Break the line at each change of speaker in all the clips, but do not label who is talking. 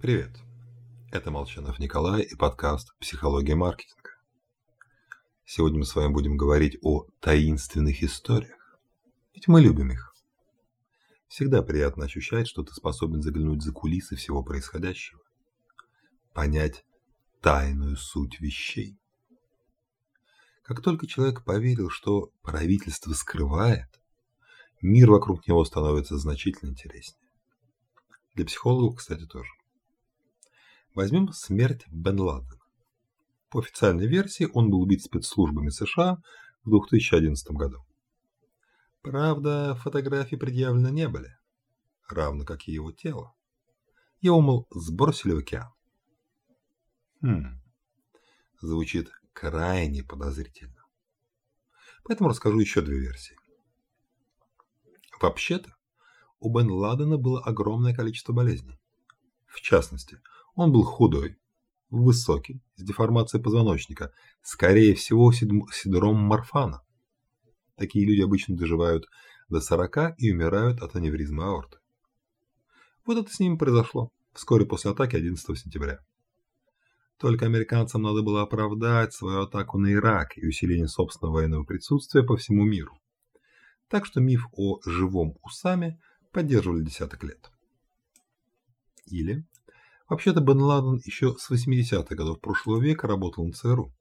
Привет. Это Молчанов Николай и подкаст «Психология маркетинга». Сегодня мы с вами будем говорить о таинственных историях. Ведь мы любим их. Всегда приятно ощущать, что ты способен заглянуть за кулисы всего происходящего. Понять тайную суть вещей. Как только человек поверил, что правительство скрывает, мир вокруг него становится значительно интереснее. Для психологов, кстати, тоже. Возьмем смерть Бен Ладена. По официальной версии он был убит спецслужбами США в 2011 году. Правда, фотографии предъявлены не были, равно как и его тело. Его, мол, сбросили в океан. Хм, звучит крайне подозрительно. Поэтому расскажу еще две версии. Вообще-то, у Бен Ладена было огромное количество болезней. В частности, он был худой, высокий, с деформацией позвоночника, скорее всего, синдром Марфана. Такие люди обычно доживают до 40 и умирают от аневризмы аорты. Вот это с ним произошло вскоре после атаки 11 сентября. Только американцам надо было оправдать свою атаку на Ирак и усиление собственного военного присутствия по всему миру. Так что миф о живом Усаме поддерживали десяток лет. Или Вообще-то Бен Ладен еще с 80-х годов прошлого века работал на ЦРУ.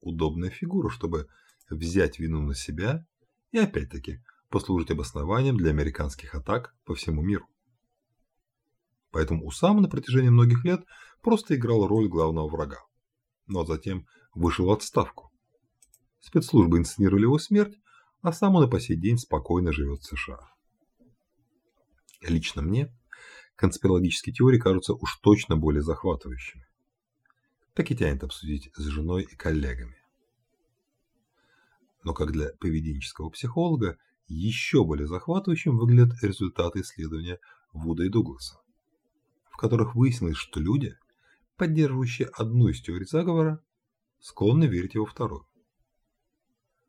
Удобная фигура, чтобы взять вину на себя и опять-таки послужить обоснованием для американских атак по всему миру. Поэтому Усама на протяжении многих лет просто играл роль главного врага. Но затем вышел в отставку. Спецслужбы инсценировали его смерть, а сам он и по сей день спокойно живет в США. Лично мне конспирологические теории кажутся уж точно более захватывающими. Так и тянет обсудить с женой и коллегами. Но как для поведенческого психолога, еще более захватывающим выглядят результаты исследования Вуда и Дугласа, в которых выяснилось, что люди, поддерживающие одну из теорий заговора, склонны верить во вторую.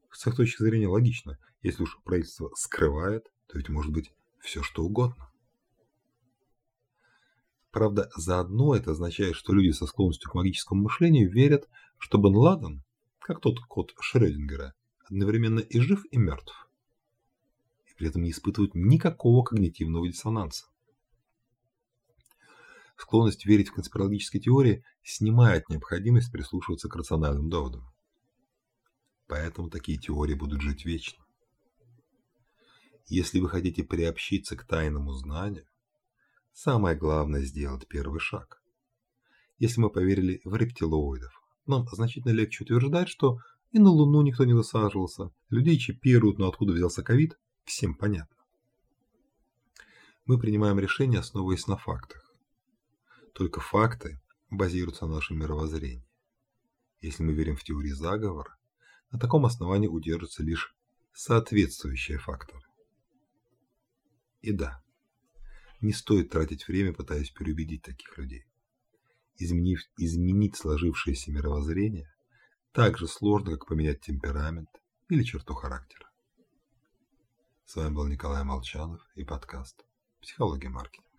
С их точки зрения логично, если уж правительство скрывает, то ведь может быть все что угодно. Правда, заодно это означает, что люди со склонностью к магическому мышлению верят, что Бен Ладен, как тот кот Шрёдингера, одновременно и жив, и мертв. И при этом не испытывают никакого когнитивного диссонанса. Склонность верить в конспирологические теории снимает необходимость прислушиваться к рациональным доводам. Поэтому такие теории будут жить вечно. Если вы хотите приобщиться к тайному знанию, Самое главное сделать первый шаг. Если мы поверили в рептилоидов, нам значительно легче утверждать, что и на Луну никто не высаживался, людей чипируют, но откуда взялся ковид, всем понятно. Мы принимаем решения, основываясь на фактах. Только факты базируются на нашем мировоззрении. Если мы верим в теории заговора, на таком основании удержатся лишь соответствующие факторы. И да, не стоит тратить время, пытаясь переубедить таких людей. Изменив, изменить сложившееся мировоззрение так же сложно, как поменять темперамент или черту характера. С вами был Николай Молчанов и подкаст «Психология маркетинга».